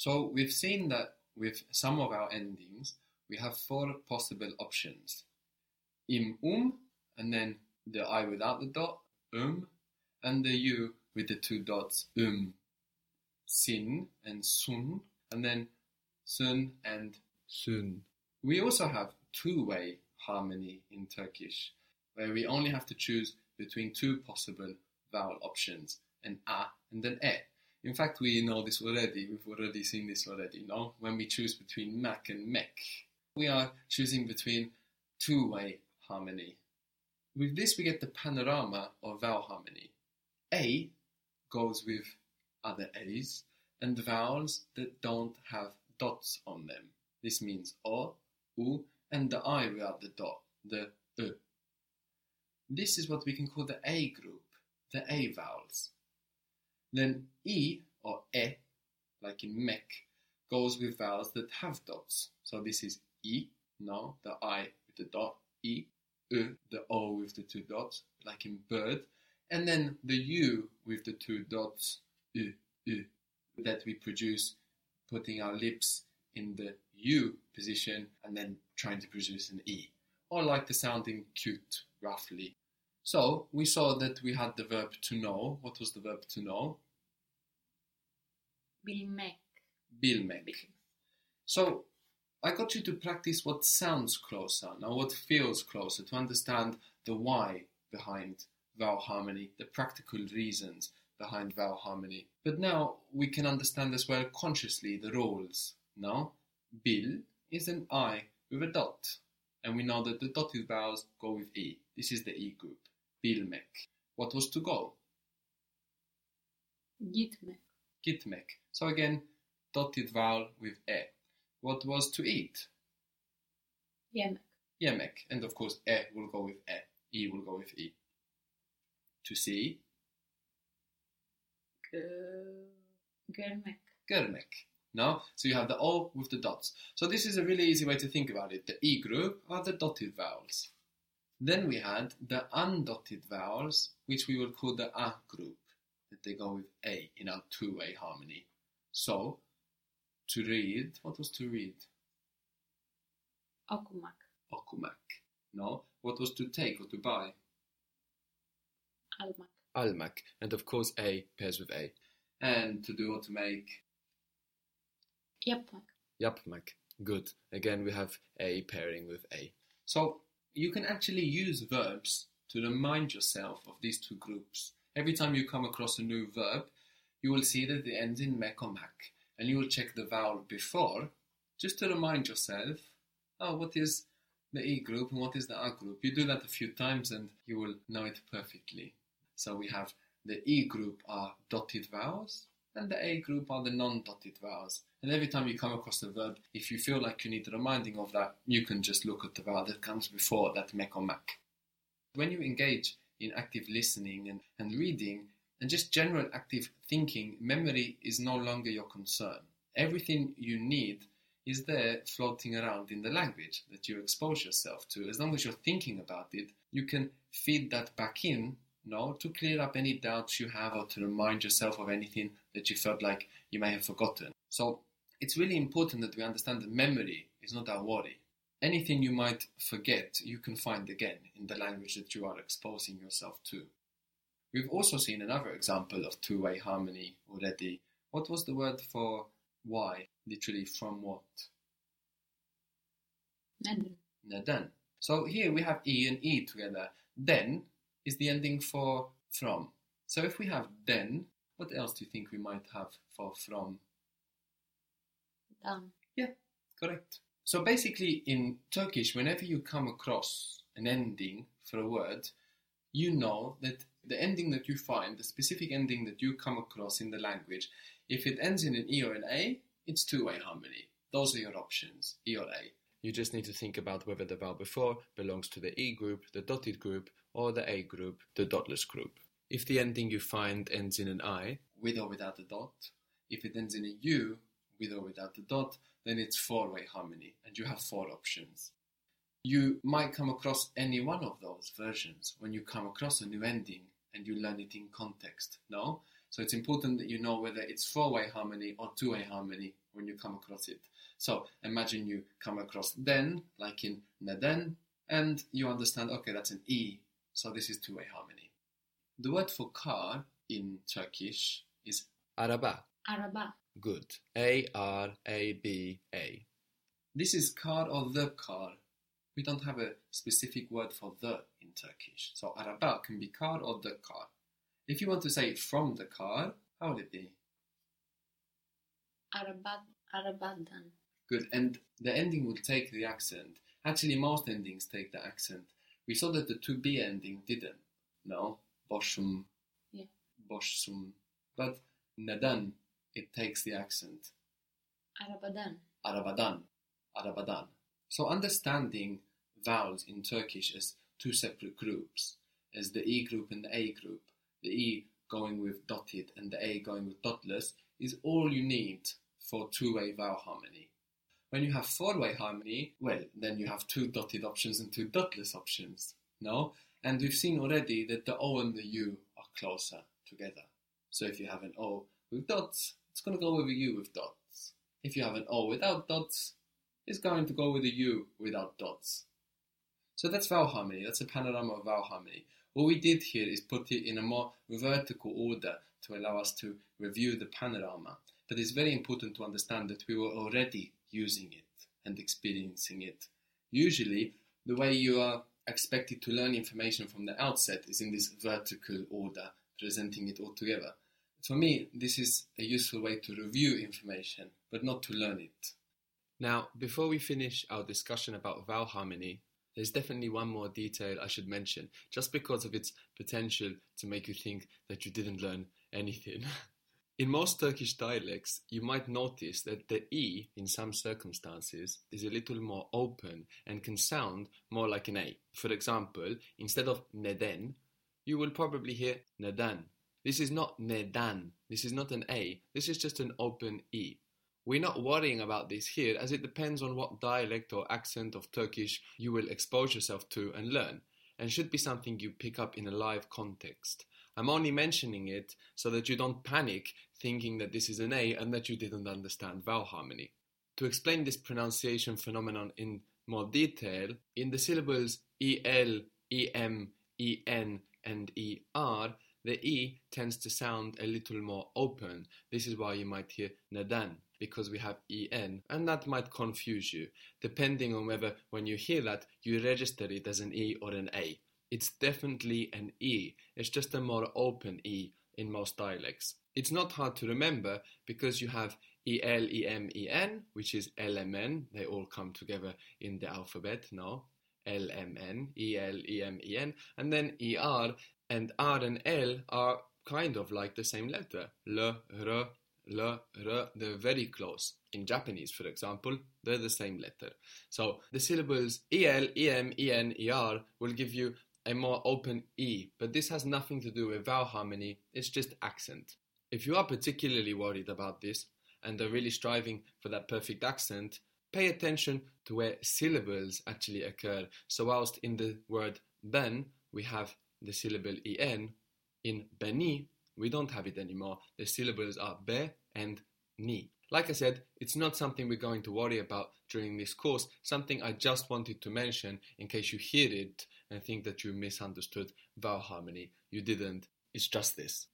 So we've seen that with some of our endings, we have four possible options. Im, um, and then the I without the dot, um, and the U with the two dots, um. Sin and sun, and then sun and sun. We also have two-way harmony in Turkish, where we only have to choose between two possible vowel options, an a and an e. In fact, we know this already. We've already seen this already, no? When we choose between mak and mek, we are choosing between two-way harmony. With this, we get the panorama of vowel harmony. A goes with other A's and vowels that don't have dots on them. This means O, U, and the I without the dot, the U. This is what we can call the A group, the A vowels. Then E or E, like in mek, goes with vowels that have dots. So this is E, no, the I with the dot, E, U, the O with the two dots, like in bird, and then the U with the two dots, U, U, that we produce putting our lips in the U position and then trying to produce an E, or like the sounding cute, roughly. So we saw that we had the verb to know. What was the verb to know? Bilmek. Bilmek. So I got you to practice what sounds closer, now what feels closer, to understand the why behind vowel harmony, the practical reasons behind vowel harmony. But now we can understand as well consciously the rules. Now, bil is an I with a dot, and we know that the dotted vowels go with E. This is the E group. Bilmek. What was to go? Gitmek. Gitmek. So again, dotted vowel with E. What was to eat? Yemek. Yemek. And of course, E will go with E. E will go with E. To see? Görmek. Görmek. No? So you have the O with the dots. So this is a really easy way to think about it. The E group are the dotted vowels. Then we had the undotted vowels, which we will call the A group, that they go with A in our two-way harmony. So, to read, what was to read? Okumak. Okumak. No? What was to take or to buy? Almak. Almak. And of course, A pairs with A. And to do or to make? Yapmak. Yapmak. Good. Again, we have A pairing with A. So, you can actually use verbs to remind yourself of these two groups. Every time you come across a new verb, you will see that it ends in mek or mak, and you will check the vowel before just to remind yourself, oh, what is the E group and what is the A group? You do that a few times and you will know it perfectly. So we have the E group are dotted vowels, and the A group are the non-dotted vowels. And every time you come across a verb, if you feel like you need reminding of that, you can just look at the vowel that comes before that mek or mak. When you engage in active listening and, and reading, and just general active thinking, memory is no longer your concern. Everything you need is there floating around in the language that you expose yourself to. As long as you're thinking about it, you can feed that back in no, to clear up any doubts you have or to remind yourself of anything that you felt like you may have forgotten. So it's really important that we understand that memory is not our worry. Anything you might forget, you can find again in the language that you are exposing yourself to. We've also seen another example of two way harmony already. What was the word for why? Literally, from what? Neden. Neden. So here we have E and E together. Den is the ending for from. So if we have den, what else do you think we might have for from? Dan. Yeah, correct. So basically, in Turkish, whenever you come across an ending for a word, you know that the ending that you find, the specific ending that you come across in the language, if it ends in an E or an A, it's two way harmony. Those are your options, E or A. You just need to think about whether the vowel before belongs to the E group, the dotted group, or the A group, the dotless group. If the ending you find ends in an I, with or without a dot, if it ends in a U, with or without the dot, then it's four way harmony, and you have four options. You might come across any one of those versions when you come across a new ending and you learn it in context, no? So it's important that you know whether it's four-way harmony or two-way harmony when you come across it. So imagine you come across den, like in neden, and you understand, okay, that's an E, so this is two-way harmony. The word for car in Turkish is Araba. Araba. Good. A R A B A. this is car or the car. We don't have a specific word for the in Turkish. So araba can be car or the car. If you want to say from the car, how would it be? Araba. Arabadan. Good. And the ending will take the accent. Actually, most endings take the accent. We saw that the to be ending didn't. No. Boshum. Yeah. Boshsum. But nadan, it takes the accent. Arabadan. Arabadan. Arabadan. So understanding vowels in Turkish as two separate groups, as the E group and the A group, the E going with dotted and the A going with dotless, is all you need for two-way vowel harmony. When you have four-way harmony, well, then you have two dotted options and two dotless options, no? And we've seen already that the O and the U are closer together. So if you have an O with dots, it's going to go with a U with dots. If you have an O without dots, it's going to go with a U without dots. So that's vowel harmony. That's a panorama of vowel harmony. What we did here is put it in a more vertical order to allow us to review the panorama. But it's very important to understand that we were already using it and experiencing it. Usually, the way you are expected to learn information from the outset is in this vertical order, presenting it all together. For me, this is a useful way to review information, but not to learn it. Now, before we finish our discussion about vowel harmony, there's definitely one more detail I should mention, just because of its potential to make you think that you didn't learn anything. In most Turkish dialects, you might notice that the E, in some circumstances, is a little more open and can sound more like an A. For example, instead of neden, you will probably hear nedan. This is not nedan, this is not an A, this is just an open E. We're not worrying about this here as it depends on what dialect or accent of Turkish you will expose yourself to and learn, and should be something you pick up in a live context. I'm only mentioning it so that you don't panic thinking that this is an A and that you didn't understand vowel harmony. To explain this pronunciation phenomenon in more detail, in the syllables EL, EM, EN, and ER, the E tends to sound a little more open. This is why you might hear Nadan because we have EN, and that might confuse you, depending on whether when you hear that you register it as an E or an A. It's definitely an E, it's just a more open E in most dialects. It's not hard to remember because you have EL, which is LMN, they all come together in the alphabet, no? LMN, EL, and then ER and R and L are kind of like the same letter. L, R, L, R, they're very close. In Japanese, for example, they're the same letter. So the syllables EL, EM, EN, ER will give you a more open E, but this has nothing to do with vowel harmony, it's just accent. If you are particularly worried about this and are really striving for that perfect accent, pay attention to where syllables actually occur. So, whilst in the word ben we have the syllable en, in beni we don't have it anymore. The syllables are be and ni. Like I said, it's not something we're going to worry about during this course, something I just wanted to mention in case you hear it and think that you misunderstood vowel harmony. You didn't, it's just this.